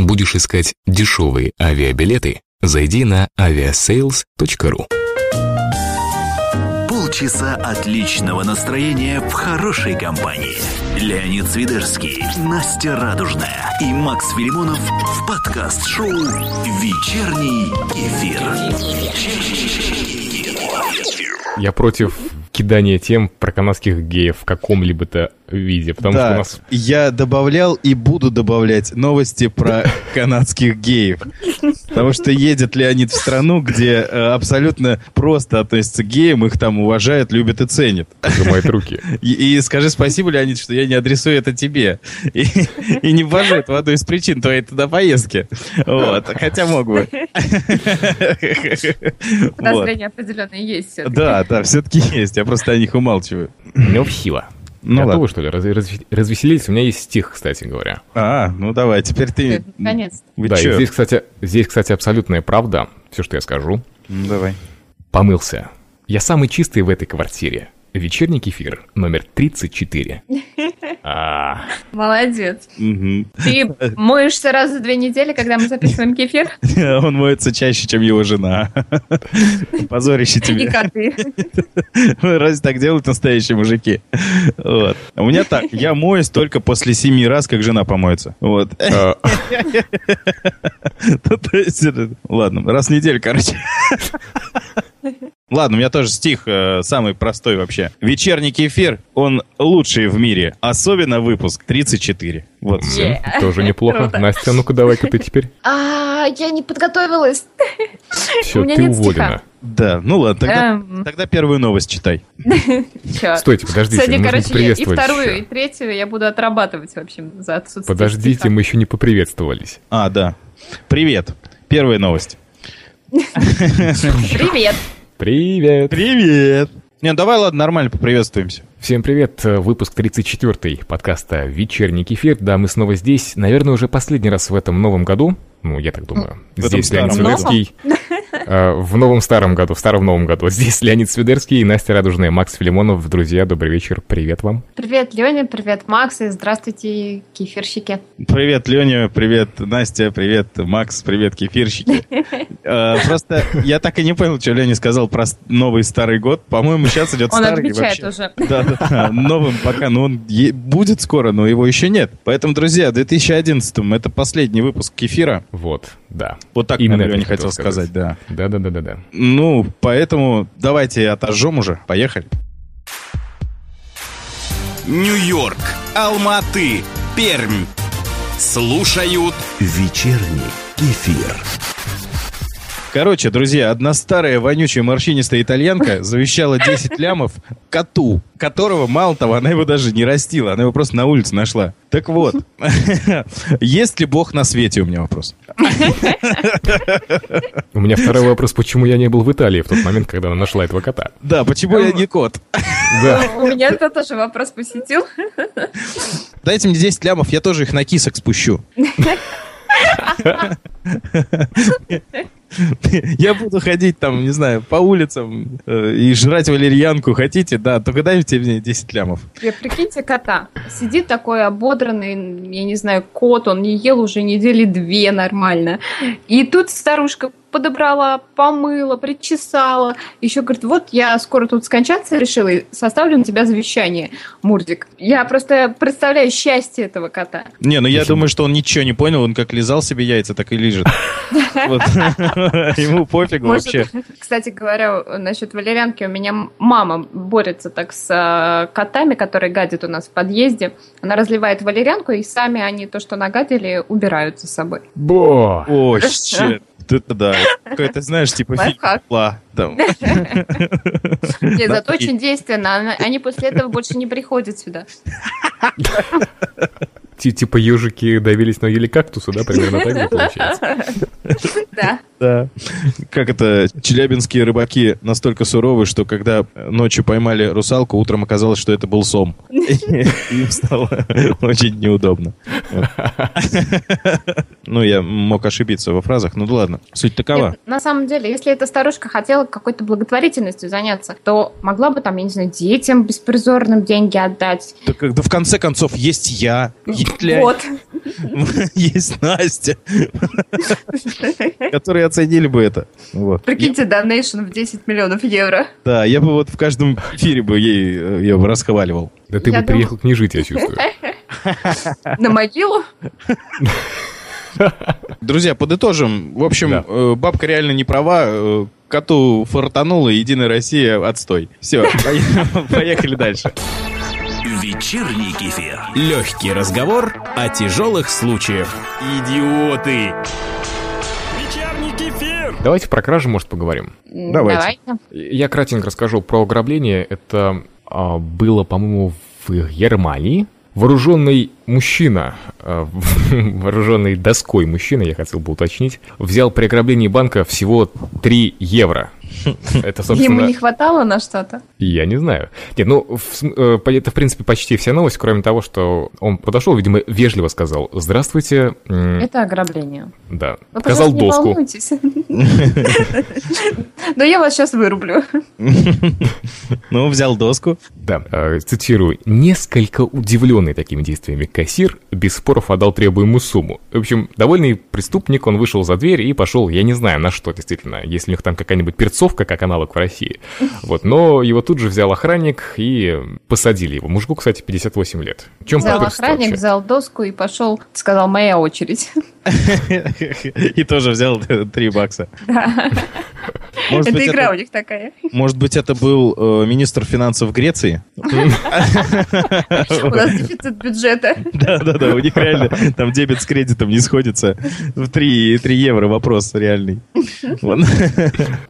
Будешь искать дешевые авиабилеты? Зайди на aviasales.ru Полчаса отличного настроения в хорошей компании. Леонид Свидерский, Настя Радужная и Макс Филимонов в подкаст-шоу «Вечерний эфир». Я против кидания тем про канадских геев в каком-либо-то виде, потому да, что у нас... я добавлял и буду добавлять новости про канадских геев. Потому что едет Леонид в страну, где э, абсолютно просто относятся к геям, их там уважают, любят и ценят. Сжимает руки. И, и скажи спасибо, Леонид, что я не адресую это тебе. И, и не ввожу это в одну из причин твоей туда поездки. Вот. Хотя мог бы. Вот. Подозрения определенные есть все Да, да, все-таки есть. Я просто о них умалчиваю. Ну, сила. Ну Готовы, ладно. что ли, раз- раз- развеселились? У меня есть стих, кстати говоря. А, ну давай, теперь ты... Наконец. Вы да, и здесь, кстати, здесь, кстати, абсолютная правда, все, что я скажу. Ну, Давай. Помылся. Я самый чистый в этой квартире. Вечерний кефир, номер 34. А, Молодец. Мгм. Ты моешься раз в две недели, когда мы записываем кефир? Он моется чаще, чем его жена. Позорище И тебе. коты. Разве так делают настоящие мужики? Вот. А У меня так, я моюсь только после семи раз, как жена помоется. Вот. э, Ну, Ладно, раз в неделю, короче. Ладно, у меня тоже стих э, самый простой вообще. Вечерний кефир, он лучший в мире. Особенно выпуск 34. Вот все. Yeah. тоже неплохо. Круто. Настя, ну-ка давай-ка ты теперь. А, я не подготовилась. Все, ты уволена. Да, ну ладно, тогда, Эм. тогда первую новость читай. Стойте, подождите, нужно короче, и вторую, и третью я буду отрабатывать, в общем, за отсутствие Подождите, мы еще не поприветствовались. А, да. Привет. Первая новость. Привет. Привет! Привет. Не, ну давай, ладно, нормально поприветствуемся. Всем привет, выпуск 34 подкаста «Вечерний кефир». Да, мы снова здесь, наверное, уже последний раз в этом новом году. Ну, я так думаю. В Здесь Леонид. Э, В новом старом году, в старом новом году. Здесь Леонид Свидерский и Настя Радужная, Макс Филимонов. Друзья, добрый вечер, привет вам. Привет, Леня, привет, Макс, и здравствуйте, кефирщики. Привет, Леня, привет, Настя, привет, Макс, привет, кефирщики. Э, Просто я так и не понял, что Леня сказал про новый старый год. По-моему, сейчас идет Он старый вообще. уже. Да, да, да. Новым пока, но он будет скоро, но его еще нет. Поэтому, друзья, в 2011 это последний выпуск кефира. Вот, да. Вот так, Именно наверное, не хотел хотел сказать, да. Да-да-да-да-да. Ну, поэтому давайте отожжем уже. Поехали. Нью-Йорк, Алматы, Пермь. Слушают «Вечерний эфир». Короче, друзья, одна старая вонючая морщинистая итальянка завещала 10 лямов коту, которого, мало того, она его даже не растила, она его просто на улице нашла. Так вот, есть ли бог на свете, у меня вопрос. У меня второй вопрос, почему я не был в Италии в тот момент, когда она нашла этого кота? Да, почему я не кот? У меня это тоже вопрос посетил. Дайте мне 10 лямов, я тоже их на кисок спущу. Я буду ходить там, не знаю, по улицам э, и жрать валерьянку. Хотите? Да, только дайте мне 10 лямов. Я прикиньте кота. Сидит такой ободранный, я не знаю, кот, он не ел уже недели две нормально. И тут старушка подобрала, помыла, причесала. Еще говорит, вот я скоро тут скончаться решила, и составлю на тебя завещание, Мурдик. Я просто представляю счастье этого кота. Не, ну я думаю, что он ничего не понял, он как лизал себе яйца, так и лежит. Ему пофигу Может, вообще. Кстати говоря, насчет валерьянки, у меня мама борется так с э, котами, которые гадят у нас в подъезде. Она разливает валерьянку, и сами они то, что нагадили, убирают за собой. Бо! О, щет. Это да. Какой-то, знаешь, типа фильм там. Нет, зато очень действенно. Она- Они после этого больше не приходят сюда. Ти- Типа ежики давились, но ели кактусы, да, примерно так получается? Да. Да. Как это, челябинские рыбаки настолько суровы, что когда ночью поймали русалку, утром оказалось, что это был сом. Им стало очень неудобно. Ну, я мог ошибиться во фразах, ну да ладно. Суть такова. На самом деле, если эта старушка хотела какой-то благотворительностью заняться, то могла бы там, я не знаю, детям беспризорным деньги отдать. Так, да в конце концов, есть я, есть Вот. есть Настя, которые оценили бы это. Вот. Прикиньте, донейшн в 10 миллионов евро. Да, я бы вот в каждом эфире бы ей э, ее бы расхваливал. Да ты Я бы приехал к ней жить, я чувствую. На могилу? Друзья, подытожим. В общем, Да. э, бабка реально не права. э, Коту фартанула, Единая Россия отстой. Все, поехали дальше. Вечерний кефир. Легкий разговор о тяжелых случаях. Идиоты. Давайте про кражи, может, поговорим. М, Давайте. Я кратенько расскажу про ограбление. Это а, было, по-моему, в Германии. Вооруженный мужчина, а, вооруженный доской мужчина, я хотел бы уточнить, взял при ограблении банка всего 3 евро. Это, Ему собственно, не хватало на что-то? я не знаю. Нет, ну, э, это, в принципе, почти вся новость, кроме того, что он подошел, видимо, вежливо сказал «Здравствуйте». м, Это ограбление. Да. Вы, Показал доску. Но я вас сейчас вырублю. Ну, взял доску. Да, э, цитирую. «Несколько удивленный такими действиями кассир без споров отдал требуемую сумму». В общем, довольный преступник, он вышел за дверь и пошел, я не знаю на что действительно, если у них там какая-нибудь перцовка, как аналог в России. Вот, но его тут же взял охранник и посадили его. Мужику, кстати, 58 лет. В чем Взял охранник, вообще? взял доску и пошел, сказал, моя очередь. И тоже взял 3 бакса. Может Это быть, игра это- у них такая. Может быть, это был э, министр финансов Греции? У нас дефицит бюджета. Да-да-да, у них реально там дебет с кредитом не сходится. В 3, 3 евро вопрос реальный.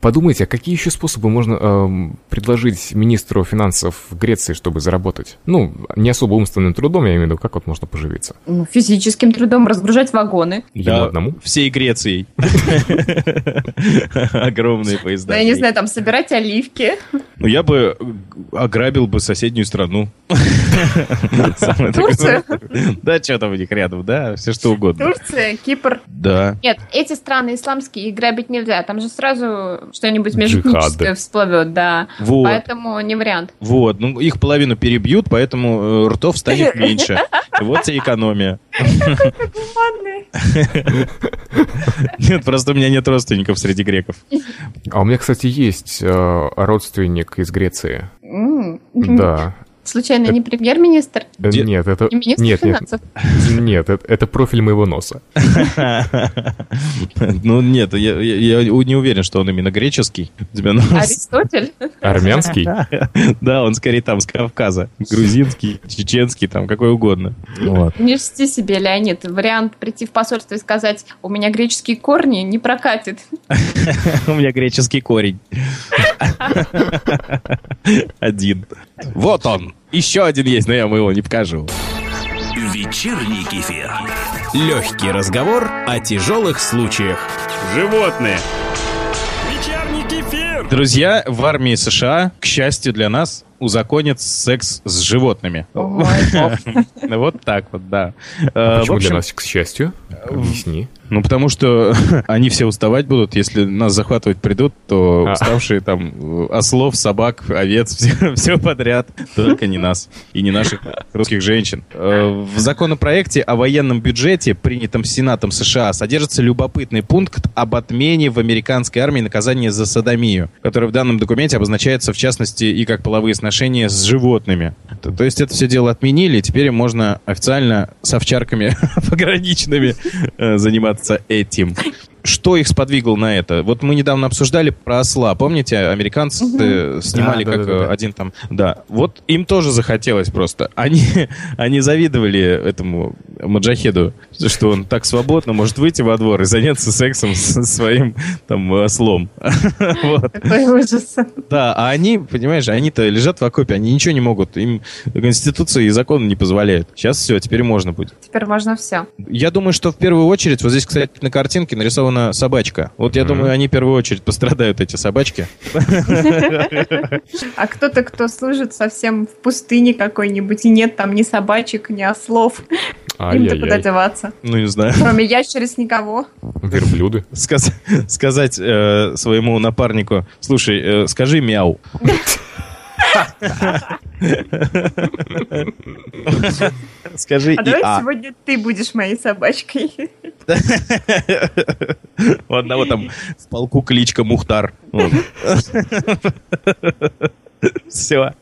Подумайте, а какие еще способы можно эм, предложить министру финансов Греции, чтобы заработать? Ну, не особо умственным трудом, я имею в виду, как вот можно поживиться? Ну, Физическим трудом разгружать вагоны. Ему Да, одному? Всей Грецией. Огромные поезда. Ну, я не знаю, там собирать оливки. Ну, я бы ограбил бы соседнюю страну. Турцию? Да, что там у них рядом, да, все что угодно. Турция, Кипр. Да. Нет, эти страны исламские их грабить нельзя. Там же сразу что-нибудь межэтническое всплывет, да. Вот. Поэтому не вариант. Вот, ну их половину перебьют, поэтому э, ртов станет меньше. Вот тебе экономия. Нет, просто у меня нет родственников среди греков. А у меня, кстати, есть э, родственник из Греции. Да. Случайно не премьер-министр? Э, Где- Нет, это... Не министр Нет, нет, финансов? нет, это, это профиль моего носа. Ну нет, я, не уверен, что он именно греческий. У тебя нос- Аристотель? Армянский? Да, он скорее там с Кавказа. Грузинский, чеченский, там какой угодно. Не жди себе, Леонид. Вариант прийти в посольство и сказать, у меня греческие корни, не прокатит. У меня греческий корень. Один. Вот он. Еще один есть, но я его не покажу. Вечерний кефир. Легкий разговор о тяжелых случаях. Животные. Вечерний кефир. Друзья, в армии США, к счастью для нас, узаконят секс с животными. Вот так вот, да. Э, А Почему в общем, для нас, к счастью? Объясни. Ну, потому что они все уставать будут. Если нас захватывать придут, то А. уставшие там э, ослов, собак, овец, все, все подряд. Только не нас. И не наших русских женщин. Э, В законопроекте о военном бюджете, принятом Сенатом США, содержится любопытный пункт об отмене в американской армии наказания за содомию, который в данном документе обозначается, в частности, и как половые сношения с животными. То, есть это все дело отменили, и теперь можно официально с овчарками пограничными э, заниматься этим. Что их сподвигло на это? Вот мы недавно обсуждали про осла. Помните, американцы э, снимали Да, как да, да, да. один там... Да, вот им тоже захотелось просто. Они, они завидовали этому Маджахеду, что он так свободно может выйти во двор и заняться сексом с своим там ослом. Какой ужас. Да, а они, понимаешь, они-то лежат в окопе, они ничего не могут. Им Конституция и закон не позволяют. Сейчас все, теперь можно будет. Теперь можно все. Я думаю, что в первую очередь, вот здесь, кстати, на картинке нарисована собачка. Вот я думаю, они в первую очередь пострадают, эти собачки. А кто-то, кто служит совсем в пустыне какой-нибудь, и нет там ни собачек, ни ослов. Им-то куда деваться. Ну, не знаю. Кроме ящериц никого. Верблюды. Сказ- сказать э, своему напарнику, слушай, э, скажи мяу. Скажи А давай а. сегодня ты будешь моей собачкой. У одного там в полку кличка Мухтар. Все.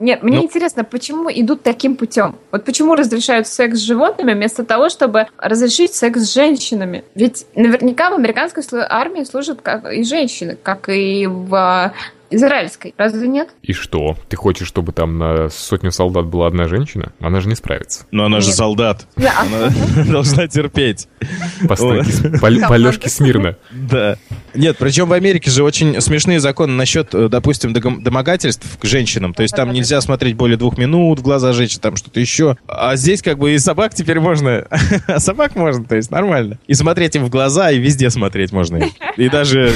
Нет, мне Ну. интересно, почему идут таким путем? Вот почему разрешают секс с животными вместо того, чтобы разрешить секс с женщинами? Ведь наверняка в американской армии служат как и женщины, как и в а, израильской. Разве нет? И что? Ты хочешь, чтобы там на сотню солдат была одна женщина? Она же не справится. Но она же Нет. солдат. Да. Она должна терпеть. По Лёшке смирно. Да. Нет, причем в Америке же очень смешные законы насчет, э, допустим, домогательств к женщинам. То есть там нельзя смотреть более двух минут в глаза женщин, там что-то еще. А здесь как бы и собак теперь можно. А собак можно, то есть нормально. И смотреть им в глаза, и везде смотреть можно. И даже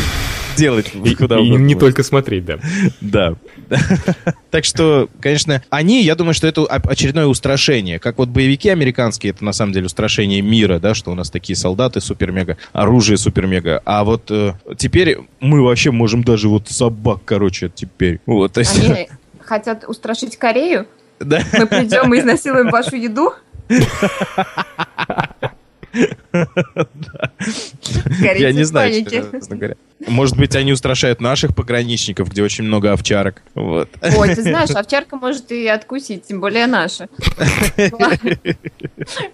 делать И, куда и не только смотреть, да. Да. Так что, конечно, они, я думаю, что это очередное устрашение. Как вот боевики американские, это на самом деле устрашение мира, да, что у нас такие солдаты супер-мега, оружие супер-мега. А вот э, теперь мы вообще можем даже вот собак, короче, теперь. Вот, то есть... Они хотят устрашить Корею? Да. Мы придем и изнасилуем вашу еду? Я не знаю, честно говоря. Может быть, они устрашают наших пограничников, где очень много овчарок. Вот. Ой, ты знаешь, овчарка может и откусить, тем более наша.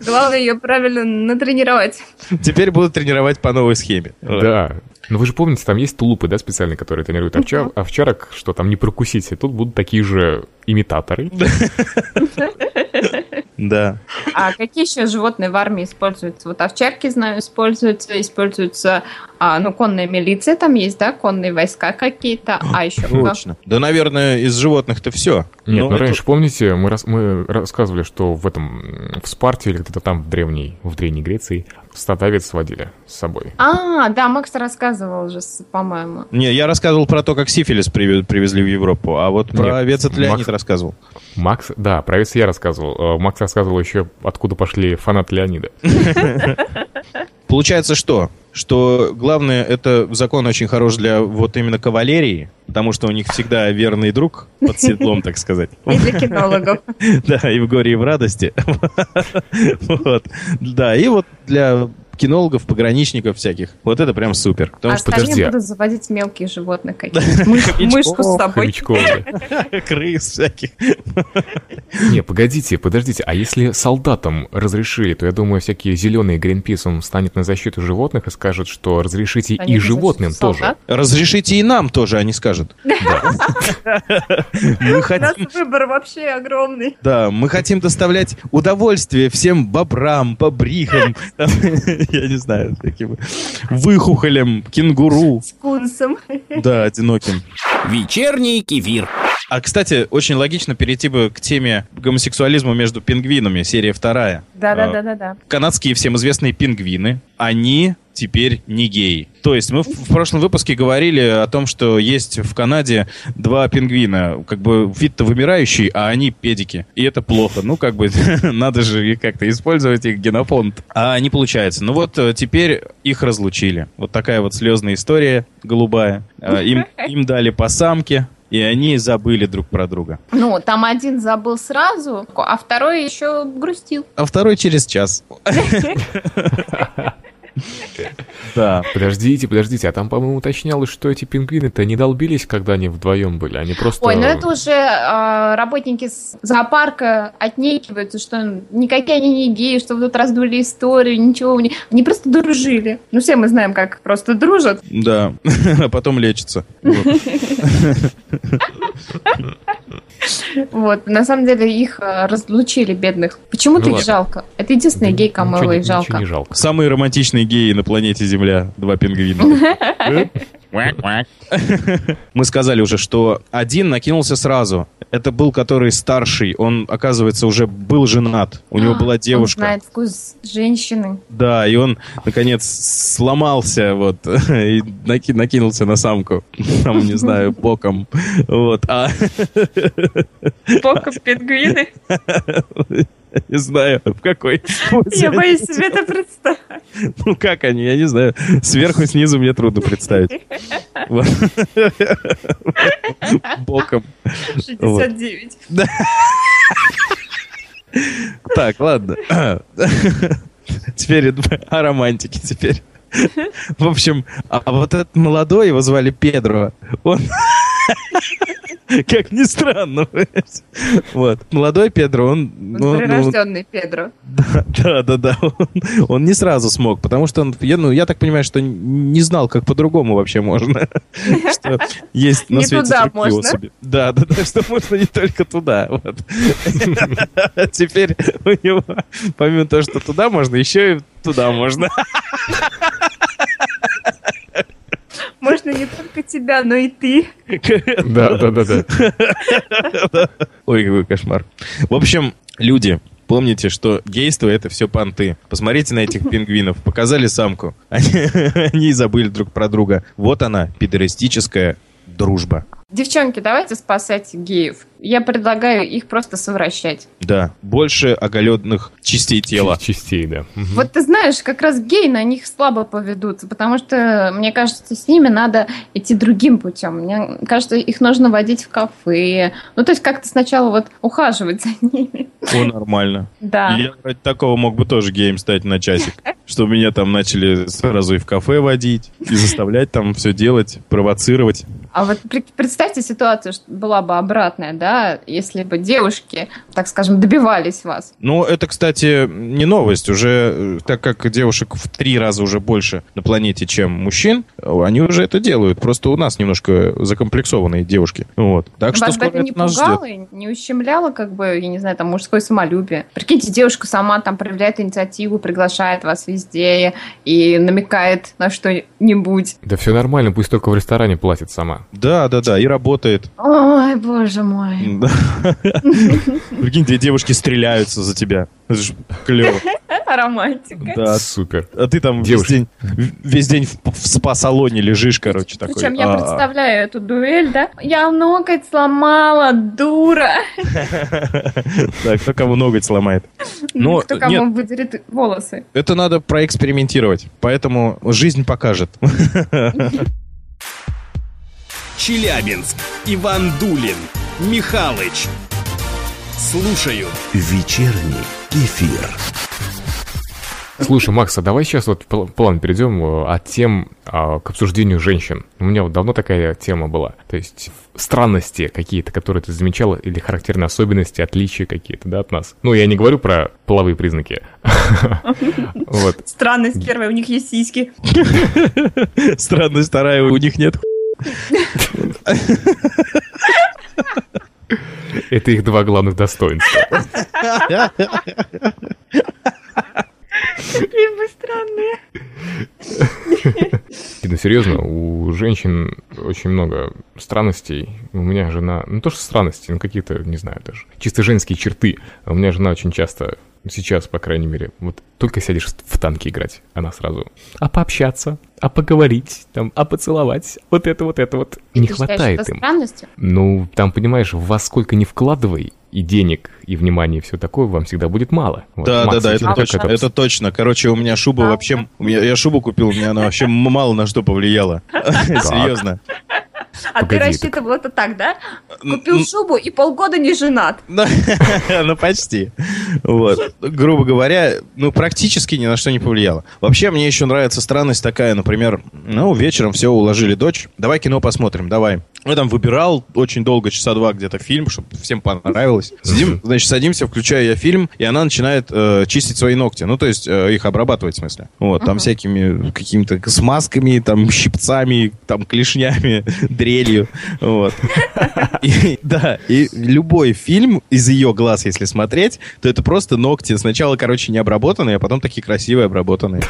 Главное ее правильно натренировать. Теперь будут тренировать по новой схеме. Да. Ну вы же помните, там есть тулупы, да, специальные, которые тренируют овчар- овчарок, что там не прокусить. И тут будут такие же имитаторы. Да. А какие еще животные в армии используются? Вот овчарки, знаю, используются, используются, а, ну, конная милиция там есть, да, конные войска какие-то, а еще кто? Точно. Да, наверное, из животных-то все. Нет, ну, раньше, помните, мы, рас- мы рассказывали, что в этом, в Спарте или где-то там в древней, в Древней Греции статовец водили с собой. А, да, Макс рассказывал же, по-моему. Не, я рассказывал про то, как сифилис приве- привезли в Европу, а вот про Нет, овец это Леонид Макс- рассказывал. Макс, да, про овец я рассказывал. Э, Макс рассказывал еще, откуда пошли фанаты Леонида. Получается что? Что главное, это закон очень хорош для вот именно кавалерии, потому что у них всегда верный друг под седлом, так сказать. И для кинологов. Да, и в горе, и в радости. Вот. Да, и вот для кинологов, пограничников всяких. Вот это прям супер. А Потому что подожди, а- будут заводить мелких животных каких-то. Мыш- Мышку с собой. Крыс всяких. Не, погодите, подождите, а если солдатам разрешили, то я думаю, всякие зеленые Гринпис, он станет на защиту животных и скажет, что разрешите и животным тоже. Разрешите и нам тоже, они скажут. Мы У нас хотим выбор вообще огромный. Да, мы хотим доставлять удовольствие всем бобрам, бобрихам, я не знаю, таким выхухолям, кенгуру, С кунсом. да, одиноким. Вечерний кефир. А, кстати, очень логично перейти бы к теме гомосексуализма между пингвинами, серия вторая. Да-да-да-да-да. Канадские всем известные пингвины, они теперь не геи. То есть мы в, в прошлом выпуске говорили о том, что есть в Канаде два пингвина, как бы вид-то вымирающий, а они педики. И это плохо. Ну, как бы, надо же как-то использовать их генофонд. А не получается. Ну вот э, теперь их разлучили. Вот такая вот слезная история голубая. Э, Им, им дали по самке, и они забыли друг про друга. Ну, там один забыл сразу, а второй еще грустил. А второй через час. Да. Подождите, подождите, а там, по-моему, уточнялось, что эти пингвины-то не долбились, когда они вдвоем были, они просто... Ой, ну это уже а, работники зоопарка отнекиваются, что никакие они не геи, что вы тут раздули историю, ничего. не- Они просто дружили. Ну, все мы знаем, как просто дружат. Да, а потом лечится. Вот. На самом деле их э, разлучили, бедных. Почему-то Ну их жалко. Это единственный гей, кому его жалко. Самые романтичные геи на планете Земля. Два пингвина. Мы сказали уже, что один накинулся сразу. Это был, который старший. Он, оказывается, уже был женат. У него была Он девушка. знает вкус женщины. Да, и он, наконец, сломался, вот, и наки- накинулся на самку. Там, не знаю, боком. Вот. А Боком пингвины. не знаю, в какой Я боюсь себе это представить. Ну, как они, я не знаю. Сверху, снизу мне трудно представить. Боком. 69. Так, ладно. Теперь о романтике теперь. В общем, а вот этот молодой, его звали Педро, он... Как ни странно. Вот. Молодой Педро, он... ну, ну, Прирожденный Педро. Да, да, да. Он, он не сразу смог, потому что он, я, ну, я так понимаю, что не знал, как по-другому вообще можно. Что есть на свете другие особи. Да, да, да, что можно не только туда. Теперь у него, помимо того, что туда можно, еще и туда можно. Можно не только тебя, но и ты. Да, да, да, да. Ой, какой кошмар. В общем, люди, помните, что гейство это все понты. Посмотрите на этих пингвинов. Показали самку. Они, забыли друг про друга. Вот она, пидористическая дружба. Девчонки, давайте спасать геев. Я предлагаю их просто совращать. Да, больше оголенных частей тела. Частей, да. Мгм. Вот ты знаешь, как раз геи на них слабо поведутся, потому что, мне кажется, с ними надо идти другим путем. Мне кажется, их нужно водить в кафе. Ну, то есть как-то сначала вот ухаживать за ними. О, нормально. Да. Я ради такого мог бы тоже геем стать на часик. Что меня там начали сразу и в кафе водить, и заставлять там все делать, провоцировать. А вот представьте ситуацию, что была бы обратная, да, если бы девушки, так скажем, добивались вас. Ну, это, кстати, не новость. Уже, э, так как девушек в три раза уже больше на планете, чем мужчин, они уже это делают. Просто у нас немножко закомплексованные девушки. Вот. Так что вас бы скоро это не нас ждет. пугало, и не ущемляло, как бы, я не знаю, там, мужское самолюбие. Прикиньте, девушка сама там проявляет инициативу, приглашает вас везде и намекает на что-нибудь. Да все нормально, пусть только в ресторане платит сама. Да, да, да, и работает. Ой, боже мой. Прикинь, две девушки стреляются за тебя. Это же клево. Романтика. Да. Супер. А ты там весь день, весь день в, в спа-салоне лежишь, короче, такой. Причем я А, представляю эту дуэль, да? Я ноготь сломала, дура. Да, кто кому ноготь сломает. Но Кто кому выдерет волосы. это надо проэкспериментировать. Поэтому жизнь покажет. Челябинск. Иван Дулин. Михалыч. Слушаю. Вечерний кефир. Слушай, Макс, а давай сейчас вот пл- план перейдем э, от тем а, к обсуждению женщин. У меня вот давно такая тема была. То есть странности какие-то, которые ты замечала, или характерные особенности, отличия какие-то, да, от нас. Ну, я не говорю про половые признаки. Вот. Странность первая, у них есть сиськи. Странность вторая, у них нет Это их два главных достоинства. Какие вы странные. Ну, серьезно, у женщин очень много странностей. У меня жена... Ну, то, что странности, ну, какие-то, не знаю даже. Чисто женские черты. У меня жена очень часто, сейчас, по крайней мере, вот только сядешь в танки играть, она сразу... А пообщаться, а поговорить, там, а поцеловать. Вот это, вот это вот. Не Ты считаешь хватает это им. странностью? Ну, там, понимаешь, во сколько не вкладывай, и денег, и внимания, и все такое, вам всегда будет мало. Вот, Да, да, да, это как точно. Это точно. Короче, у меня шуба Да. вообще... у меня- Я шубу купил, у меня она вообще мало на что повлияла. Серьезно. А ты рассчитывал это так, да? Купил шубу и полгода не женат. Ну, ну, почти. Вот. Грубо говоря, ну, практически ни на что не повлияло. Вообще, мне еще нравится странность такая, например, ну, вечером все, уложили дочь. Давай кино посмотрим, давай. Я там выбирал очень долго, часа два где-то фильм, чтобы всем понравилось. Сидим, значит, садимся, включаю я фильм, и она начинает э, чистить свои ногти. Ну, то есть э, их обрабатывать, в смысле. Вот, там всякими какими-то смазками, там, щипцами, там, клешнями, дрелью. Вот. И, да, и любой фильм из ее глаз, если смотреть, то это просто ногти. Сначала, короче, не обработанные, а потом такие красивые обработанные.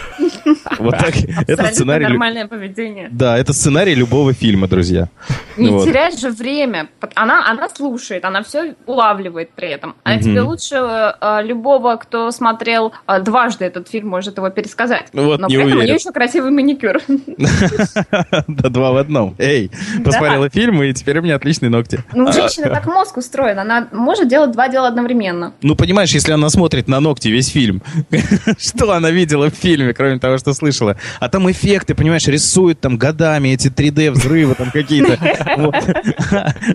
Вот так. Это сценарий... нормальное поведение. Да, это сценарий любого фильма, друзья. Не Вот. терять же время. Она, она слушает, она все улавливает при этом. А Мгм. тебе лучше э, любого, кто смотрел э, дважды этот фильм, может его пересказать. Ну вот, Но не при этом у нее еще красивый маникюр. Да, два в одном. Эй, посмотрела фильм, и теперь у меня отличные ногти. Ну, у А, женщины так мозг устроен. Она может делать два дела одновременно. Ну, понимаешь, если она смотрит на ногти весь фильм, что она видела в фильме, кроме того, что слышала? А там эффекты, понимаешь, рисуют там годами эти 3D-взрывы там какие-то.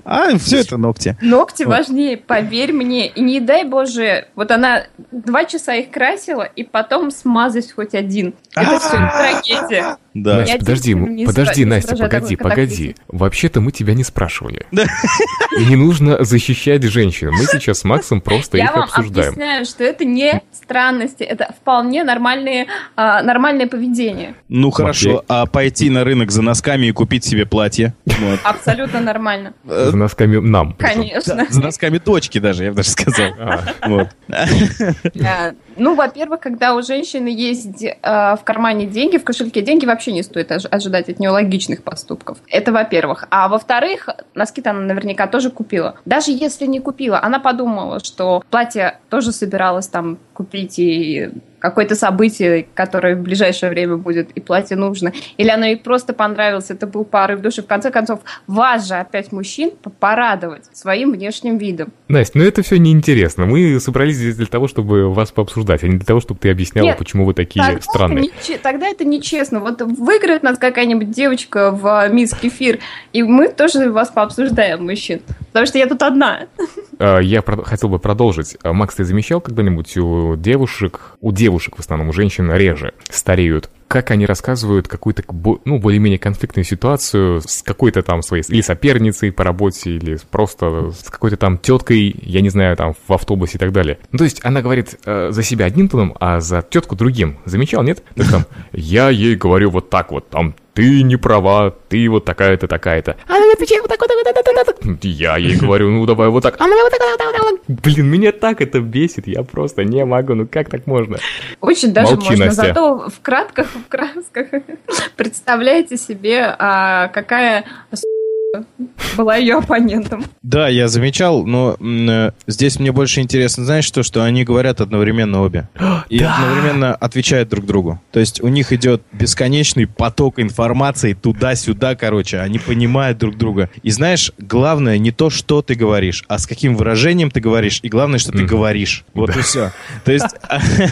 А все это ногти. Ногти важнее, поверь мне. И не дай боже, вот она два часа их красила, и потом смазать хоть один. Это все трагедия. Да. Настя, Я подожди, не подожди, не Настя, погоди, погоди. Вообще-то мы тебя не спрашивали. И не нужно защищать женщин. Мы сейчас с Максом просто Я их вам обсуждаем. объясняю, что это не странности, это вполне нормальные, а, нормальное поведение. Ну хорошо, а пойти на рынок за носками и купить себе платье? Вот. Абсолютно нормально. За носками нам. Конечно. За носками дочки даже, я бы даже сказал. А, Вот. А, Ну, во-первых, когда у женщины есть в кармане деньги, в кошельке деньги, вообще не стоит ож- ожидать от нее логичных поступков. Это во-первых. А во-вторых, носки-то она наверняка тоже купила. Даже если не купила, она подумала, что платье тоже собиралась там купить и какое-то событие, которое в ближайшее время будет, и платье нужно. Или оно ей просто понравилось, это был порыв души. В конце концов, вас же опять мужчин порадовать своим внешним видом. Настя, ну это все неинтересно. Мы собрались здесь для того, чтобы вас пообсуждать, а не для того, чтобы ты объясняла, Нет, почему вы такие Тогда странные. это нече- тогда это нечестно. Вот выиграет нас какая-нибудь девочка в мисс Кефир, и мы тоже вас пообсуждаем, мужчин. Потому что я тут одна. А, Я хотел бы продолжить. А, Макс, ты замечал когда-нибудь у девушек, у девушек в основном, у женщин реже стареют, как они рассказывают какую-то, ну, более-менее конфликтную ситуацию с какой-то там своей, или соперницей по работе, или просто с какой-то там теткой, я не знаю, там, в автобусе и так далее. Ну, то есть она говорит э, за себя одним тоном, а за тетку другим. Замечал, нет? Есть там, я ей говорю вот так вот, там, ты не права, ты вот такая-то, такая-то. Она мне отвечает вот так, вот так, вот так, вот так. Я ей говорю, ну давай вот так. Она вот так, вот так, вот так. Блин, меня так это бесит, я просто не могу, ну как так можно? Очень даже Молчи, можно. Настя. Зато в кратках, в красках представляете себе, а, какая была ее оппонентом. Да, я замечал, но э, здесь мне больше интересно, знаешь что, что они говорят одновременно обе. И одновременно отвечают друг другу. То есть у них идет бесконечный поток информации туда-сюда, короче. Они понимают друг друга. И знаешь, главное не то, что ты говоришь, а с каким выражением ты говоришь. И главное, что ты говоришь. Вот и все. То есть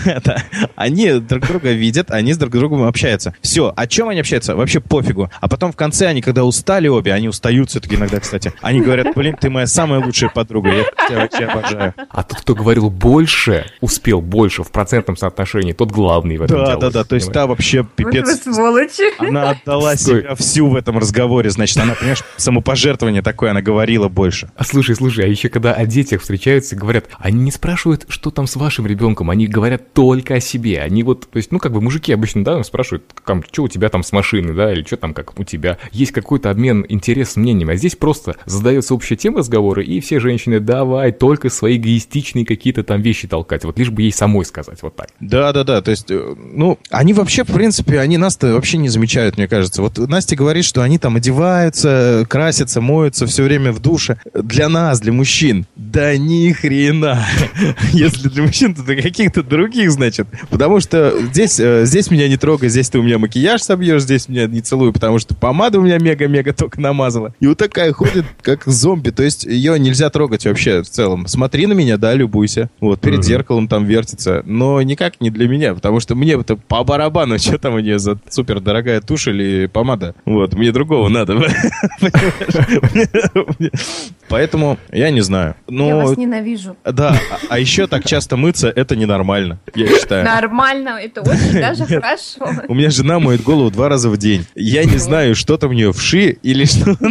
они друг друга видят, они с друг другом общаются. Все. О чем они общаются? Вообще пофигу. А потом в конце они, когда устали обе, они устают все-таки иногда, кстати. Они говорят, блин, ты моя самая лучшая подруга. Я тебя вообще обожаю. А тот, кто говорил больше, успел больше в процентном соотношении, тот главный в этом Да, диалоге, да, да. То есть та вообще Вот вы пипец. сволочи. Она отдала Стой. себя всю в этом разговоре. Значит, она, понимаешь, самопожертвование такое, она говорила больше. А слушай, слушай, а еще когда о детях встречаются, говорят, они не спрашивают, что там с вашим ребенком, они говорят только о себе. Они вот, то есть, ну, как бы мужики обычно, да, спрашивают, там, что у тебя там с машины, да, или что там как у тебя. Есть какой-то обмен интерес мнением, а здесь просто задается общая тема разговора, и все женщины, давай, только свои эгоистичные какие-то там вещи толкать, вот лишь бы ей самой сказать, вот так. Да, да, да. То есть, э, ну, они вообще, в принципе, они нас-то вообще не замечают, мне кажется. Вот Настя говорит, что они там одеваются, красятся, моются все время в душе. Для нас, для мужчин, да ни хрена. Если для мужчин, то для каких-то других, значит. Потому что здесь, э, здесь меня не трогай, здесь ты у меня макияж собьешь, здесь меня не целуй, потому что помада у меня мега-мега только намазала. И вот такая ходит, как зомби. То есть ее нельзя трогать вообще в целом. Смотри на меня, да, любуйся. Вот, перед зеркалом там вертится. Но никак не для меня, потому что мне это по барабану, что там у нее за супер дорогая тушь или помада. Вот, мне другого надо. Понимаешь? Поэтому я не знаю. Я Но вас ненавижу. да, а, а еще так часто мыться это ненормально, я считаю. Нормально, это очень даже хорошо. У меня жена моет голову два раза в день. Я не знаю, что там у нее вши или что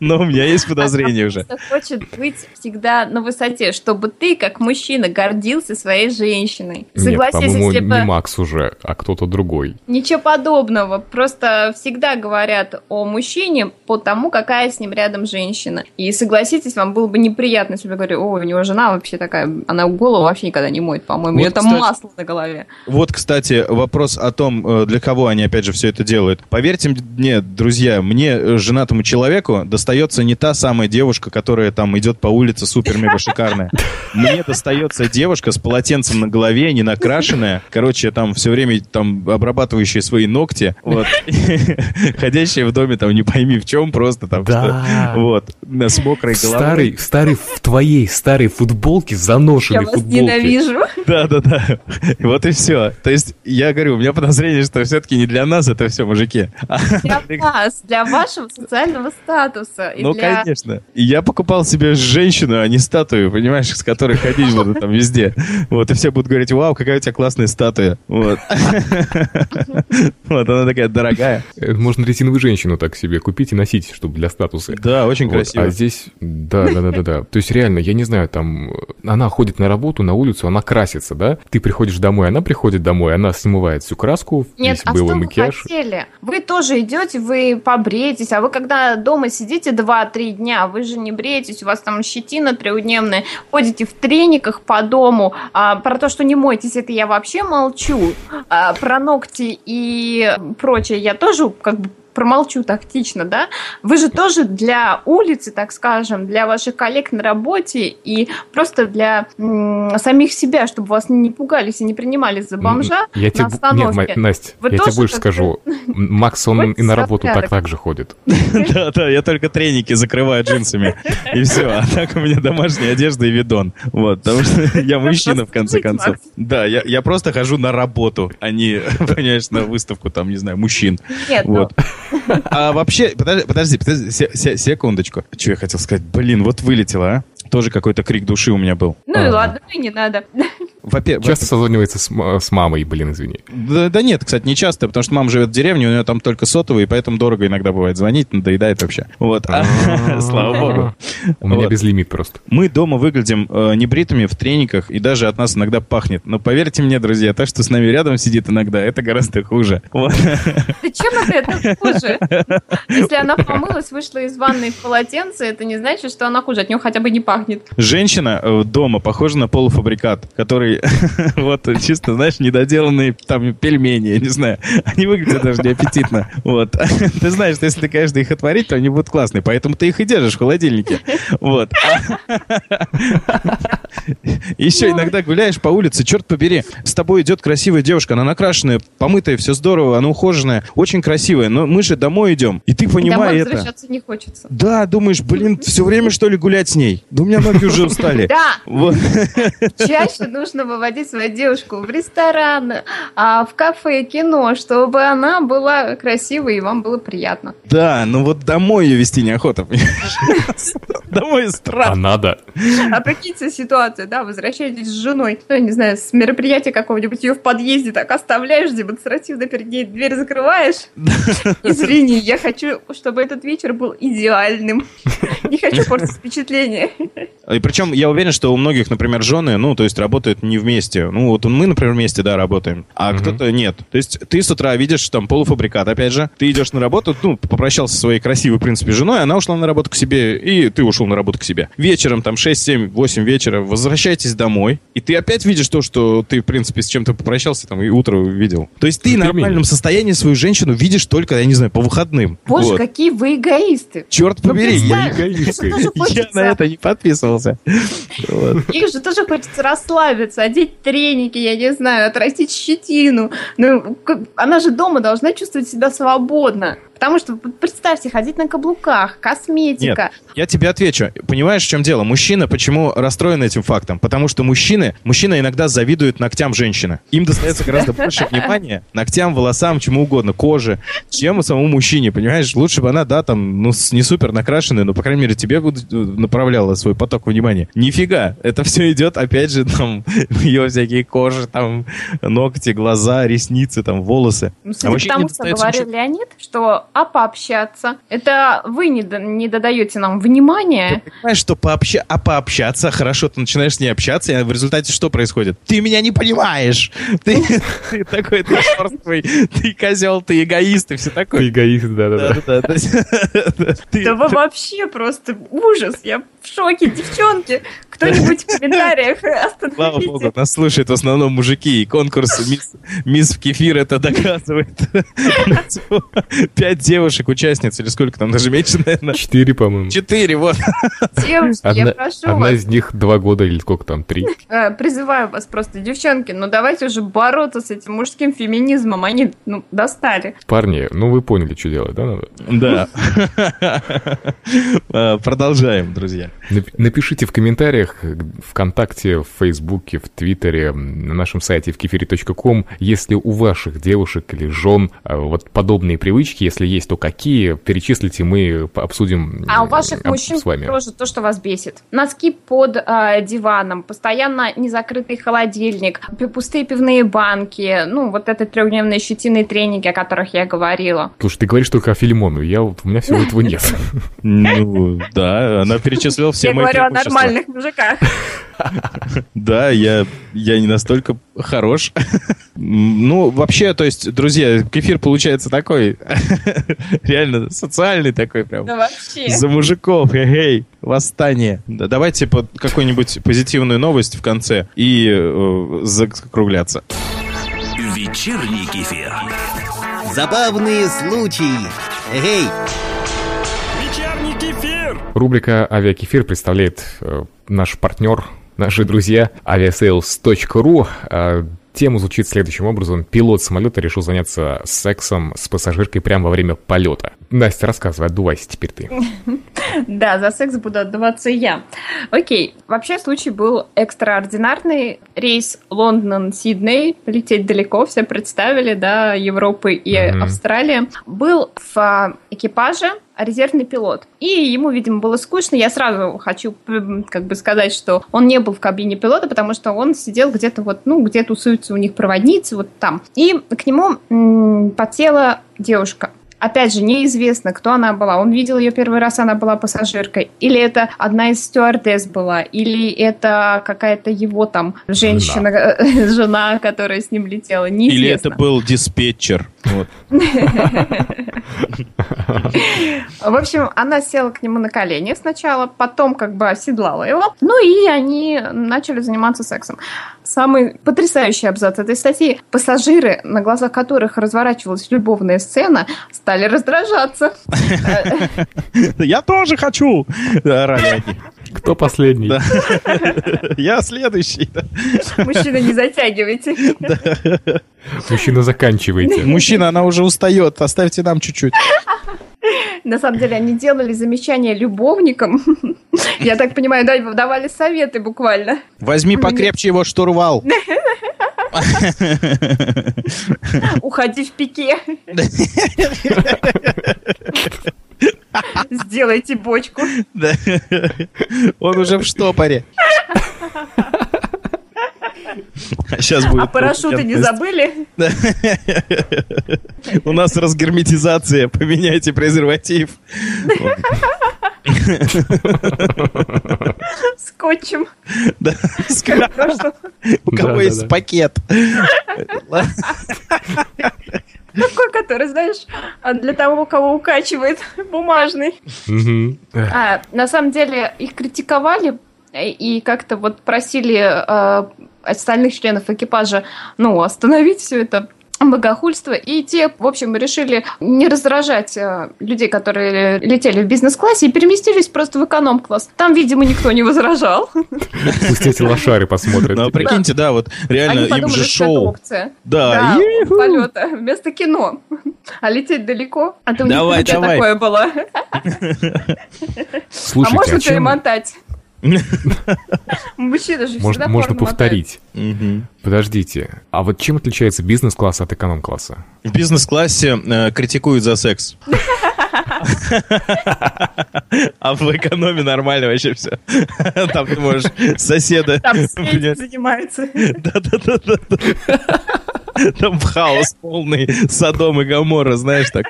Но у меня есть подозрение уже. Хочет быть всегда на высоте, чтобы ты, как мужчина, гордился своей женщиной. Согласись, если не бы... Макс уже, а кто-то другой. Ничего подобного. Просто всегда говорят о мужчине по тому, какая с ним рядом женщина. И согласитесь, вам было бы неприятно, если бы говорили, о, у него жена вообще такая, она голову вообще никогда не моет, по-моему. Вот, У нее там кстати- масло на голове. Вот, кстати, вопрос о том, э, для кого они, опять же, все это делают. Поверьте мне, друзья, мне, э, женатому человеку, достается не та самая девушка, которая там идет по улице супер-мега шикарная. Мне достается девушка с полотенцем на голове, не накрашенная, короче, там все время там обрабатывающая свои ногти, вот, ходящая в доме там не пойми в чем, просто там, Да. что- вот, с мокрой головой. Старый, старый в твоей старой футболке, Я заношенной вас футболке. ненавижу. Да, да, да. Вот и все. То есть, я говорю, у меня подозрение, что все-таки не для нас это все мужики. Для вас, для вашего социального статуса. И Ну, для... конечно. И я покупал себе женщину, а не статую, понимаешь, с которой ходить буду там везде. Вот, и все будут говорить, вау, какая у тебя классная статуя. Вот. Вот, она такая дорогая. Э, Можно резиновую женщину так себе купить и носить, чтобы для статуса. Да, очень Вот, красиво. А здесь, да, да, да, да, да. То есть реально, я не знаю, там, она ходит на работу, на улицу, она красится, да? Ты приходишь домой, она приходит домой, она смывает всю краску, Нет, весь а что вы макияж. хотели? Вы тоже идете, вы побреетесь, а вы когда дома сидите 2-3 дня, вы же не бреетесь, у вас там щетина трехдневная, ходите в трениках по дому, а, про то, что не моетесь, это я вообще молчу, А, про ногти и прочее я тоже как бы промолчу тактично, да, вы же тоже для улицы, так скажем, для ваших коллег на работе и просто для м, самих себя, чтобы вас не пугались и не принимали за бомжа Я тебе, на б- остановке. Нет, Настя, Вы я тебе больше скажу. Макс, он и на работу так так же ходит. Да, да, я только треники закрываю джинсами. И все. А так у меня домашняя одежда и видон. Вот, потому что я мужчина, в конце концов. Да, я, просто хожу на работу, а не, понимаешь, на выставку, там, не знаю, мужчин. Нет, ну, Вот. А вообще, подожди, подожди, подожди, се- се- секундочку. Что я хотел сказать? Блин, вот вылетело, а? Тоже какой-то крик души у меня был. ну и Ага. ладно, и не надо. Во-первых, Часто созванивается с, с мамой, блин, извини. да, да нет, кстати, не часто, потому что мама живет в деревне, у нее там только сотовый, и поэтому дорого иногда бывает звонить, надоедает вообще. Вот, А, слава богу. У меня безлимит просто. Мы дома выглядим э, небритыми в трениках, и даже от нас иногда пахнет. Но поверьте мне, друзья, то, что с нами рядом сидит иногда, это гораздо хуже. Это, это хуже? Если она помылась, вышла из ванной в полотенце, это не значит, что она хуже, от нее хотя бы не пахнет. Женщина э, дома похожа на полуфабрикат, который, вот, чисто, знаешь, недоделанные там пельмени, я не знаю. Они выглядят даже неаппетитно. Вот. Ты знаешь, что если ты, конечно, их отварить, то они будут классные, поэтому ты их и держишь в холодильнике. Вот. Еще иногда гуляешь по улице, черт побери, с тобой идет красивая девушка, она накрашенная, помытая, все здорово, она ухоженная, очень красивая, но мы же домой идем, и ты понимаешь это. возвращаться не хочется. Да, думаешь, блин, все время что ли гулять с ней? Да у меня ноги уже устали. Да, чаще нужно выводить свою девушку в ресторан, а, в кафе, кино, чтобы она была красивой и вам было приятно. Да, ну вот домой ее вести неохота, понимаешь? Домой А страшно. надо. А прикиньте ситуацию, да, возвращаетесь с женой, ну, я не знаю, с мероприятия какого-нибудь, ее в подъезде так оставляешь, демонстративно перед ней дверь закрываешь. Извини, я хочу, чтобы этот вечер был идеальным. Не хочу портить впечатление. И причем я уверен, что у многих, например, жены, ну, то есть работают не вместе. Ну, вот мы, например, вместе, да, работаем, а Мгм. кто-то нет. То есть ты с утра видишь там полуфабрикат, опять же, ты идешь на работу, ну, попрощался со своей красивой, в принципе, женой, она ушла на работу к себе, и ты ушел на работу к себе. Вечером, там, 6, 7, 8 вечера, возвращайтесь домой, и ты опять видишь то, что ты, в принципе, с чем-то попрощался, там, и утро увидел. То есть ты Ну, в нормальном состоянии свою женщину видишь только, я не знаю, по выходным. Боже, Вот. какие вы эгоисты. Черт Ну, побери, я, эгоисты. им же тоже я на это не подписывался. Их же тоже хочется расслабиться, одеть треники, я не знаю, отрастить щетину. Ну, она же дома должна чувствовать себя свободно. Потому что, представьте, ходить на каблуках, косметика. Я тебе отвечу. Понимаешь, в чем дело? Мужчина почему расстроен этим фактом? Потому что мужчины, мужчина иногда завидуют ногтям женщины. Им достается гораздо больше внимания ногтям, волосам, чему угодно, коже, чем самому мужчине, понимаешь? Лучше бы она, да, там, ну, не супер накрашенная, но, по крайней мере, тебе э, направляла свой поток внимания. Нифига. Это все идет, опять же, там, ее всякие кожи, там, ногти, глаза, ресницы, там, волосы. Ну, судя мужчине по тому, что говорил ничего. Леонид, что а пообщаться. Это вы не, не додаете нам внимания. Ты понимаешь, что пообща... а пообщаться, хорошо, ты начинаешь с ней общаться, и в результате что происходит? Ты меня не понимаешь! Ты, ты такой, ты шерсткий, ты козел, ты эгоист, и все Ты такое. эгоист, да-да-да. Ты- Да вы вообще просто ужас. Я в шоке, девчонки. Кто-нибудь в комментариях Слава богу, остановите. нас слушают в основном мужики, и конкурс мисс, мисс в кефир это доказывает. У нас Пять девушек-участниц, или сколько там, даже меньше, наверное. Четыре, по-моему. Четыре, вот. Девушки, я Одна, прошу одна вас, из них два года или сколько там, три. э, призываю вас просто, девчонки, ну давайте уже бороться с этим мужским феминизмом. Они, ну, достали. Парни, ну вы поняли, что делать, да? надо? Да. А, Продолжаем, друзья. Нап- Напишите в комментариях э, ВКонтакте, в Фейсбуке, в Твиттере, на нашем сайте в кефире.ком, если у ваших девушек или жен э, вот подобные привычки, если есть, то какие, перечислите, мы обсудим А у э, ваших мужчин с вами. тоже то, что вас бесит. Носки под э, диваном, постоянно незакрытый холодильник, пустые пивные банки, ну, вот это трехдневные щетиные тренинги, о которых я говорила. Слушай, ты говоришь только о Филимону, я у меня всего этого нет. Ну, да, она перечислила все я мои говорю о нормальных мужиках. Да, я, я не настолько хорош. Ну, вообще, то есть, друзья, кефир получается такой, реально социальный такой прям. Да вообще. За мужиков, эй, восстание. Да, давайте под какую-нибудь позитивную новость в конце и э, закругляться. Вечерний кефир. Забавные случаи. Эй, Вечерний кефир! Рубрика «Авиакефир» представляет э, наш партнер, наши друзья aviasales.ru. Э, Тема звучит следующим образом. Пилот самолета решил заняться сексом с пассажиркой прямо во время полета. Настя, рассказывай, отдувайся теперь ты. Да, за секс буду отдаваться я. Окей, вообще случай был экстраординарный. Рейс Лондон-Сидней, лететь далеко, все представили, да, Европы и. Австралия. Был в а, экипаже резервный пилот. И ему, видимо, было скучно. Я сразу хочу м, как бы сказать, что он не был в кабине пилота, потому что он сидел где-то вот, ну, где тусуются у них проводницы, вот там. И к нему м, подсела девушка. Опять же, неизвестно, кто она была. Он видел ее первый раз, она была пассажиркой. Или это одна из стюардесс была, или это какая-то его там женщина, э, жена, которая с ним летела. Неизвестно. Или это был диспетчер. Вот. В общем, она села к нему на колени сначала, потом как бы оседлала его. Ну и они начали заниматься сексом. Самый потрясающий абзац этой статьи. Пассажиры, на глазах которых разворачивалась любовная сцена, стали раздражаться. Я тоже хочу! Они. Кто последний? Да. Я следующий. да. Мужчина, не затягивайте. Мужчина, заканчивайте. Мужчина, она уже устает. Оставьте нам чуть-чуть. На самом деле они делали замечания любовникам. Я так понимаю, да, давали советы буквально. Возьми покрепче его штурвал. Уходи в пике. Сделайте бочку. Он уже в штопоре. Сейчас будет. А парашюты не забыли? У нас разгерметизация. Поменяйте презерватив. Скотчем. Да. У кого есть пакет. Такой, который, знаешь, а для того, кого укачивает, бумажный. А, на самом деле их критиковали и как-то вот просили э, остальных членов экипажа, ну, остановить все это богохульство. И те, в общем, решили не раздражать э, людей, которые летели в бизнес-классе, и переместились просто в эконом-класс. Там, видимо, никто не возражал. Пусть эти лошары посмотрят. Ну, а прикиньте, да, вот реально им же шоу. Да, полета вместо кино. А лететь далеко? А ты у них Давай, что давай. такое было? А можно а перемотать? Мужчина же Можно, всегда можно повторить. Подождите, а вот чем отличается бизнес-класс от эконом-класса? В бизнес-классе э, критикуют за секс. А в экономе нормально вообще все. Там ты можешь соседа... Там понять. свет занимается. Да-да-да-да. Там хаос полный, Содом и Гамора, знаешь, так.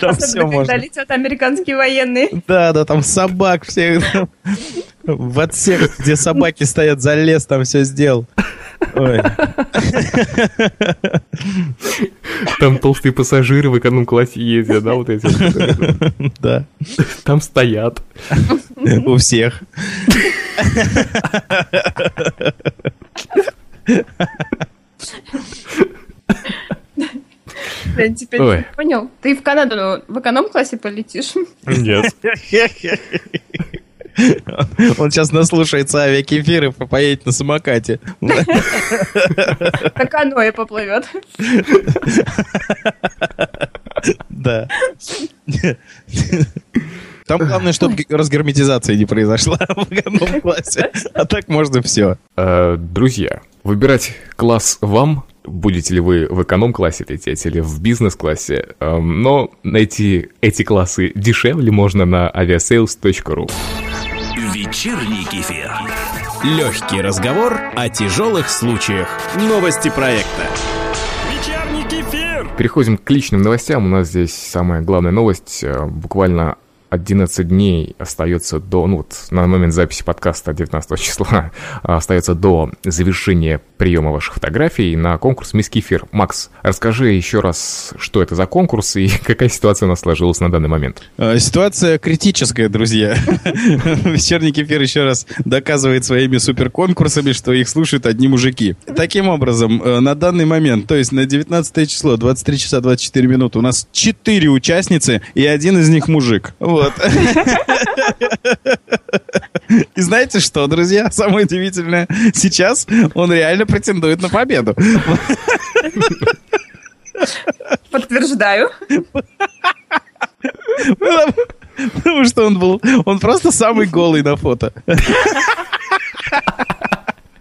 Там все Особенно, когда можно. летят американские военные. Да, да, там собак всех. В отсек, где собаки стоят, залез, там все сделал. Ой. Там толстые пассажиры в эконом-классе ездят, да, вот эти. вот. Да, Там стоят. у всех. Я теперь Ой. понял. Ты в Канаду ну, в эконом-классе полетишь? Нет. Он сейчас наслушается авиакефиров и поедет на самокате. На каное поплывет. Да. Там главное, чтобы разгерметизация не произошла в одном классе. А так можно все. Э, Друзья, выбирать класс вам, будете ли вы в эконом-классе лететь или в бизнес-классе, эм, но найти эти классы дешевле можно на aviasales.ru. Вечерний кефир. Легкий разговор о тяжелых случаях. Новости проекта. Вечерний кефир. Переходим к личным новостям. У нас здесь самая главная новость. Э, Буквально 11 дней остается до, ну вот на момент записи подкаста 19 числа, остается до завершения приема ваших фотографий на конкурс «Мисс Кефир». Макс, расскажи еще раз, что это за конкурс и какая ситуация у нас сложилась на данный момент. Э, Ситуация критическая, друзья. Вечерний кефир еще раз доказывает своими суперконкурсами, что их слушают одни мужики. Таким образом, э, на данный момент, то есть на 19 число, 23 часа 24 минуты, у нас 4 участницы, и один из них мужик. И знаете что, друзья? Самое удивительное, сейчас он реально претендует на победу. Подтверждаю. Потому что он был... Он просто самый голый на фото.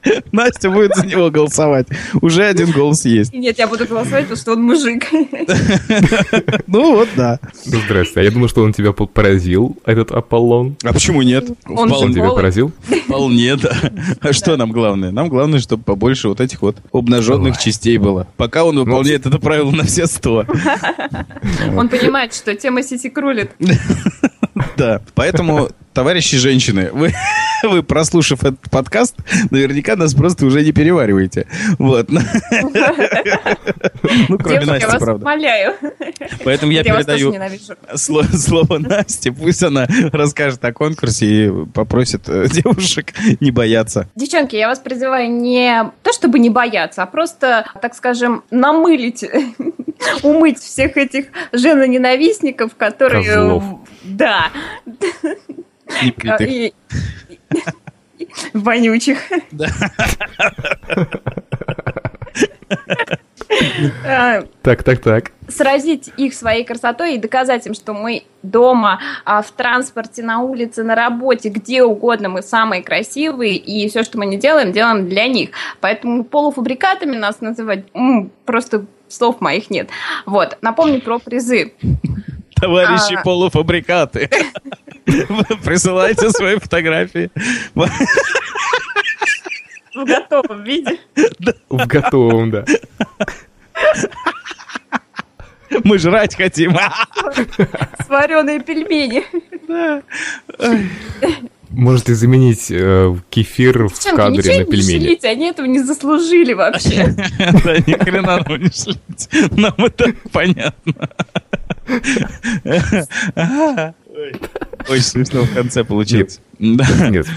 Настя будет за него голосовать. Уже один голос есть. Нет, я буду голосовать, потому что он мужик. Ну вот, да. Ну, здрасте. А я думал, что он тебя по- поразил, этот Аполлон. А почему нет? Он Он тебя поразил? Вполне, да. А что нам главное? Нам главное, чтобы побольше вот этих вот обнаженных частей было. Пока он выполняет это правило на все сто. Он понимает, что тема сисек рулит. Да. Поэтому, товарищи женщины, вы, вы, прослушав этот подкаст, наверняка нас просто уже не перевариваете. Вот. Ну, кроме Девушка, я Насти, вас правда. умоляю. Поэтому я передаю слово Насте. Пусть она расскажет о конкурсе и попросит э, девушек не бояться. Девчонки, я вас призываю не то чтобы не бояться, а просто, так скажем, намылить, умыть всех этих женоненавистников, которые... Козлов. Да. Не критик. И- и- Вонючих. А, Так, так, так. сразить их своей красотой и доказать им, что мы дома, а, в транспорте, на улице, на работе, где угодно мы самые красивые, и все, что мы не делаем, делаем для них. Поэтому полуфабрикатами нас называть просто слов моих нет. Вот, напомню про призы. Товарищи А. полуфабрикаты. Присылайте свои фотографии. В готовом виде. В готовом, да. Мы жрать хотим. Свареные пельмени. Можете заменить э, кефир в Девчонки, кадре ничего на не пельмени. шлите, они этого не заслужили вообще. Да, ни хрена нам не шлите. Нам это понятно. Очень смешно в конце получилось. Нет,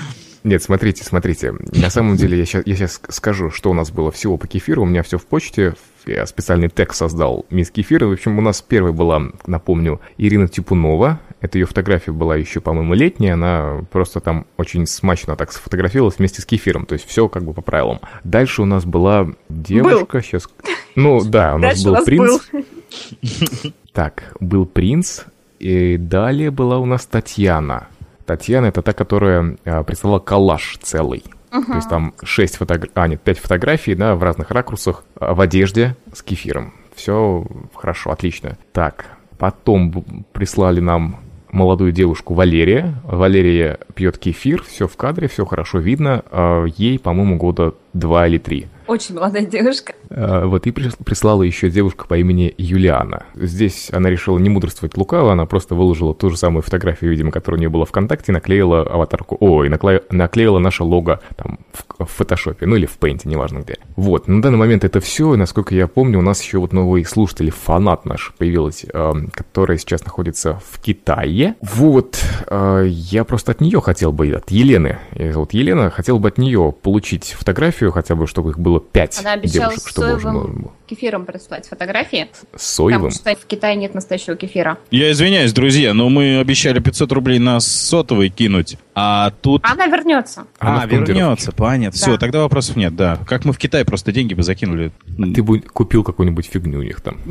нет, смотрите, смотрите. На самом деле я сейчас, я сейчас скажу, что у нас было всего по кефиру. У меня все в почте. Я специальный тег создал мисс кефира. В общем, у нас первой была, напомню, Ирина Типунова. Это ее фотография была еще, по-моему, летняя. Она просто там очень смачно так сфотографировалась вместе с кефиром. То есть все как бы по правилам. Дальше у нас была девушка. Сейчас. Ну да, у нас Дальше был у нас принц. был. Так, был принц, и далее была у нас Татьяна. Татьяна это та, которая а, прислала коллаж целый. То есть там 6 фотографий, а нет, 5 фотографий, да, в разных ракурсах, а, в одежде с кефиром. Все хорошо, отлично. Так, потом прислали нам молодую девушку Валерия. Валерия пьет кефир, все в кадре, все хорошо видно. А, Ей, по-моему, года два или три. Очень молодая девушка. А, Вот, и прис- прислала еще девушка по имени Юлиана. Здесь она решила не мудрствовать лукаво, она просто выложила ту же самую фотографию, видимо, которая у нее была ВКонтакте, и наклеила аватарку, ой, накле- наклеила наше лого там в, в фотошопе, ну или в пейнте, неважно где. Вот, на данный момент это все, и, насколько я помню, у нас еще вот новый слушатель, фанат наш появилась, эм, которая сейчас находится в Китае. Вот, э, я просто от нее хотел бы, от Елены, зовут Елена, хотел бы от нее получить фотографию, хотя бы, чтобы их было пять Она обещала девушек, с чтобы можно соевым было- кефиром прислать фотографии. с соевым. Потому что в Китае нет настоящего кефира. Я извиняюсь, друзья, но мы обещали 500 рублей на сотовый кинуть, а тут... Она вернется. Она а, вернется, понятно. Да. Все, тогда вопросов нет, да. Как мы в Китай просто деньги бы закинули. Ты бы купил какую-нибудь фигню у них там.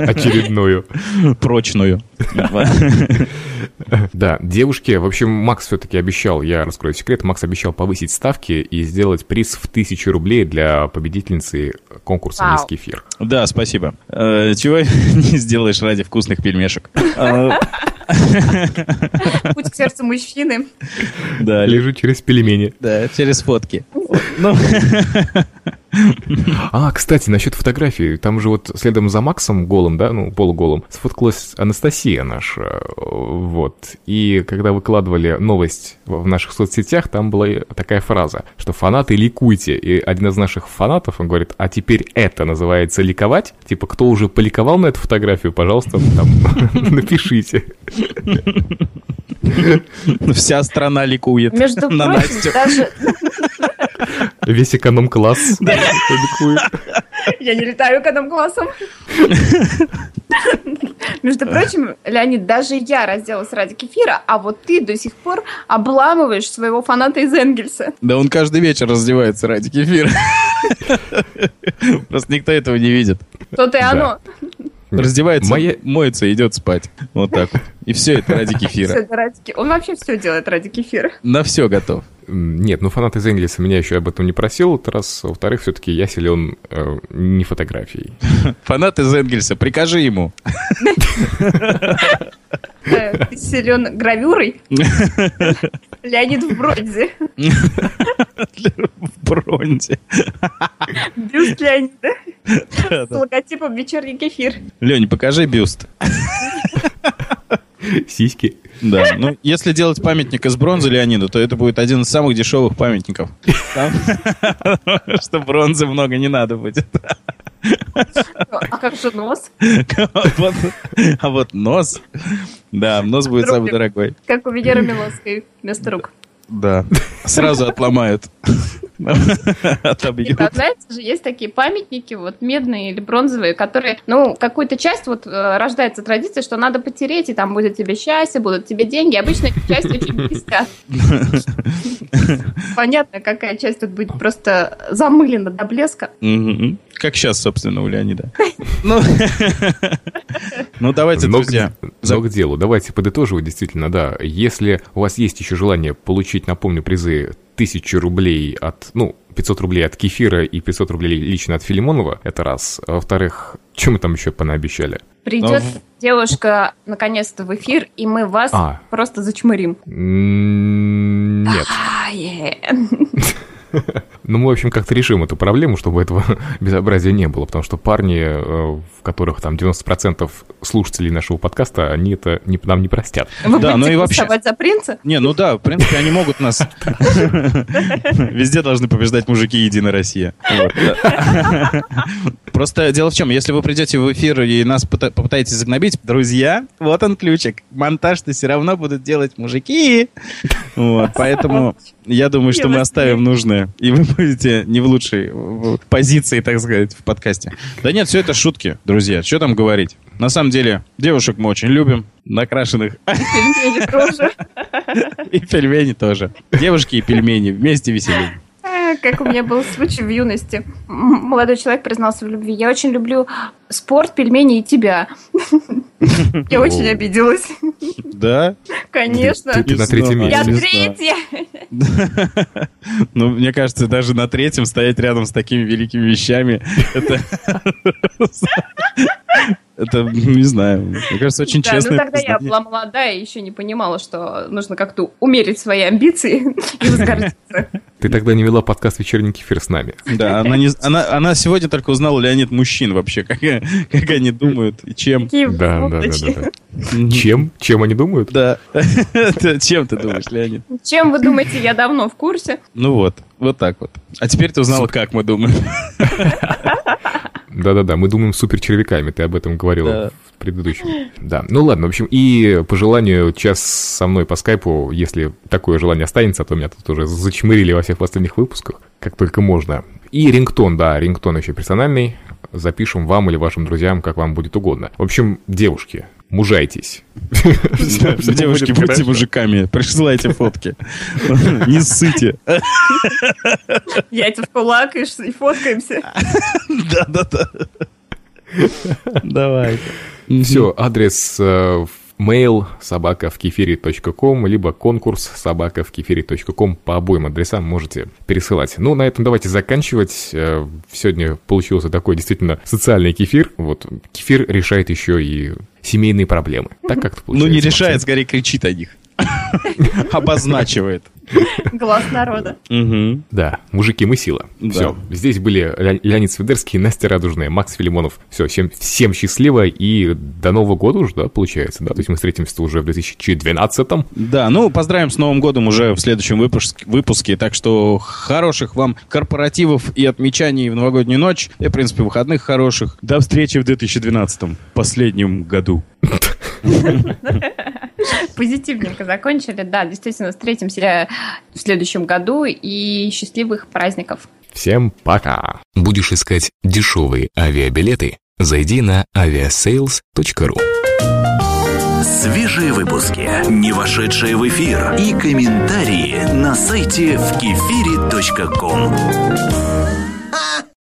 Очередную. Прочную. Да, девушки, в общем, Макс все-таки обещал, я раскрою секрет, Макс обещал повысить ставки и сделать приз в тысячу рублей для победительницы конкурса Вау. «Мисс Кефир». Да, спасибо. Э, Чего не сделаешь ради вкусных пельмешек? Путь к сердцу мужчины. Да, Лежу через пельмени. да, через фотки. Ну, А, кстати, насчет фотографии. Там же вот следом за Максом голым, да, ну, полуголым, сфоткалась Анастасия наша. Вот. И когда выкладывали новость в наших соцсетях, там была такая фраза, что фанаты ликуйте. И один из наших фанатов, он говорит, а теперь это называется ликовать? Типа, кто уже поликовал на эту фотографию, пожалуйста, там напишите. вся страна ликует Между на прочим, Настю. даже... Весь эконом-класс. Я не летаю эконом-классом. Между прочим, Леонид, даже я разделась ради кефира, а вот ты до сих пор обламываешь своего фаната из Энгельса. Да он каждый вечер раздевается ради кефира. Просто никто этого не видит. То-то и оно. Раздевается, Моя- моется и идет спать. Вот так вот. И все это ради кефира. это ради ке- Он вообще все делает ради кефира. На все готов. Нет, ну фанат из Энгельса меня еще об этом не просил, это раз. Во-вторых, все-таки я силен э, не фотографией. Фанат из Энгельса, прикажи ему. Ты силен гравюрой. Леонид в бронзе. В бронзе. Бюст Леонида. С логотипом вечерний кефир. Лень, покажи бюст. Сиськи. Да, ну если делать памятник из бронзы Леониду, то это будет один из самых дешевых памятников. Что бронзы много не надо будет. А как же нос? А вот- нос, да, нос будет самый дорогой. Как у Венеры Миловской вместо рук. Да, сразу отломают. Отобьют. А знаете же, есть такие памятники, вот медные или бронзовые, которые, ну, какую-то часть вот э, рождается традиция, что надо потереть, и там будет тебе счастье, будут тебе деньги. Обычно эти части очень блестят. Понятно, какая часть тут будет просто замылена до блеска. Как сейчас, собственно, у Леонида. Ну, ну давайте, друзья. за- но к делу. Давайте подытоживать, действительно, да. Если у вас есть еще желание получить, напомню, призы 1000 рублей от, ну, 500 рублей от Кефира и 500 рублей лично от Филимонова, это раз. А во-вторых, что мы там еще понаобещали? Придет Ну, девушка наконец-то в эфир, и мы вас А. просто зачмырим. Нет. Ну, мы, в общем, как-то решим эту проблему, чтобы этого безобразия не было, потому что парни, э, в которых там 90% слушателей нашего подкаста, они это не, нам не простят. Вы Да, ну будете и вообще- за принца? Не, ну да, в принципе, они могут нас... Везде должны побеждать мужики Единая Россия. Просто дело в чем, если вы придете в эфир и нас пыта- попытаетесь загнобить, друзья, вот он ключик. Монтаж-то все равно будут делать мужики. Вот, поэтому я думаю, что мы оставим нужное, и вы будете не в лучшей позиции, так сказать, в подкасте. Да нет, все это шутки, друзья, что там говорить. На самом деле, девушек мы очень любим, накрашенных Пельмени тоже. и пельмени тоже. Девушки и пельмени вместе веселее. Как у меня был случай в юности. Молодой человек признался в любви. Я очень люблю спорт, пельмени и тебя. Я очень обиделась. Да? Конечно. Ты- на третьем Я месте. третья. Ну, мне кажется, даже на третьем стоять рядом с такими великими вещами, это... Это, ну, не знаю, мне кажется, очень Да, ну честно. тогда я была молодая и еще не понимала, что нужно как-то умерить свои амбиции и возгордиться. Ты тогда не вела подкаст «Вечерний кефир» с нами. Да, она, не, она, она сегодня только узнала, Леонид, мужчин вообще, как, как они думают и чем. Какие Да, да, да, да, да. Чем? Чем они думают? Да. Чем ты думаешь, Леонид? Чем вы думаете, я давно в курсе? Ну вот, вот так вот. А теперь ты узнала, как мы думаем. Да-да-да, мы думаем супер червяками, ты об этом говорила Да. в предыдущем. Да, ну ладно, в общем, и по желанию час со мной по скайпу, если такое желание останется, а то меня тут уже зачмырили во всех последних выпусках, как только можно. И рингтон, да, рингтон еще персональный, запишем вам или вашим друзьям, как вам будет угодно. В общем, девушки, мужайтесь. Девушки, будьте мужиками, присылайте фотки. Не ссыте. Яйца в кулак и фоткаемся. Да-да-да. Давай. Все, адрес э, в mail собака в кефире.ком, либо конкурс собака в кефире.ком по обоим адресам можете пересылать. Ну, на этом давайте заканчивать. Э, Сегодня получился такой действительно социальный кефир. Вот кефир решает еще и семейные проблемы. Так как-то Ну, получается. не решает, скорее кричит о них. Обозначивает. Глаз народа. Да, мужики, мы сила. Да. Все. Здесь были Ле- Леонид Свидерский, Настя Радужная, Макс Филимонов. Все, всем, всем счастливо и до Нового года уже, да, получается, да? То есть мы встретимся уже в 2012 Да, ну, поздравим с Новым годом уже в следующем выпуске, выпуске. Так что хороших вам корпоративов и отмечаний в новогоднюю ночь. И, в принципе, выходных хороших. До встречи в 2012 последнем году. Позитивненько закончили. Да, действительно, встретимся в следующем году и счастливых праздников. Всем пока! Будешь искать дешевые авиабилеты? Зайди на aviasales.ru. Свежие выпуски, не вошедшие в эфир и комментарии на сайте в кефире.ком.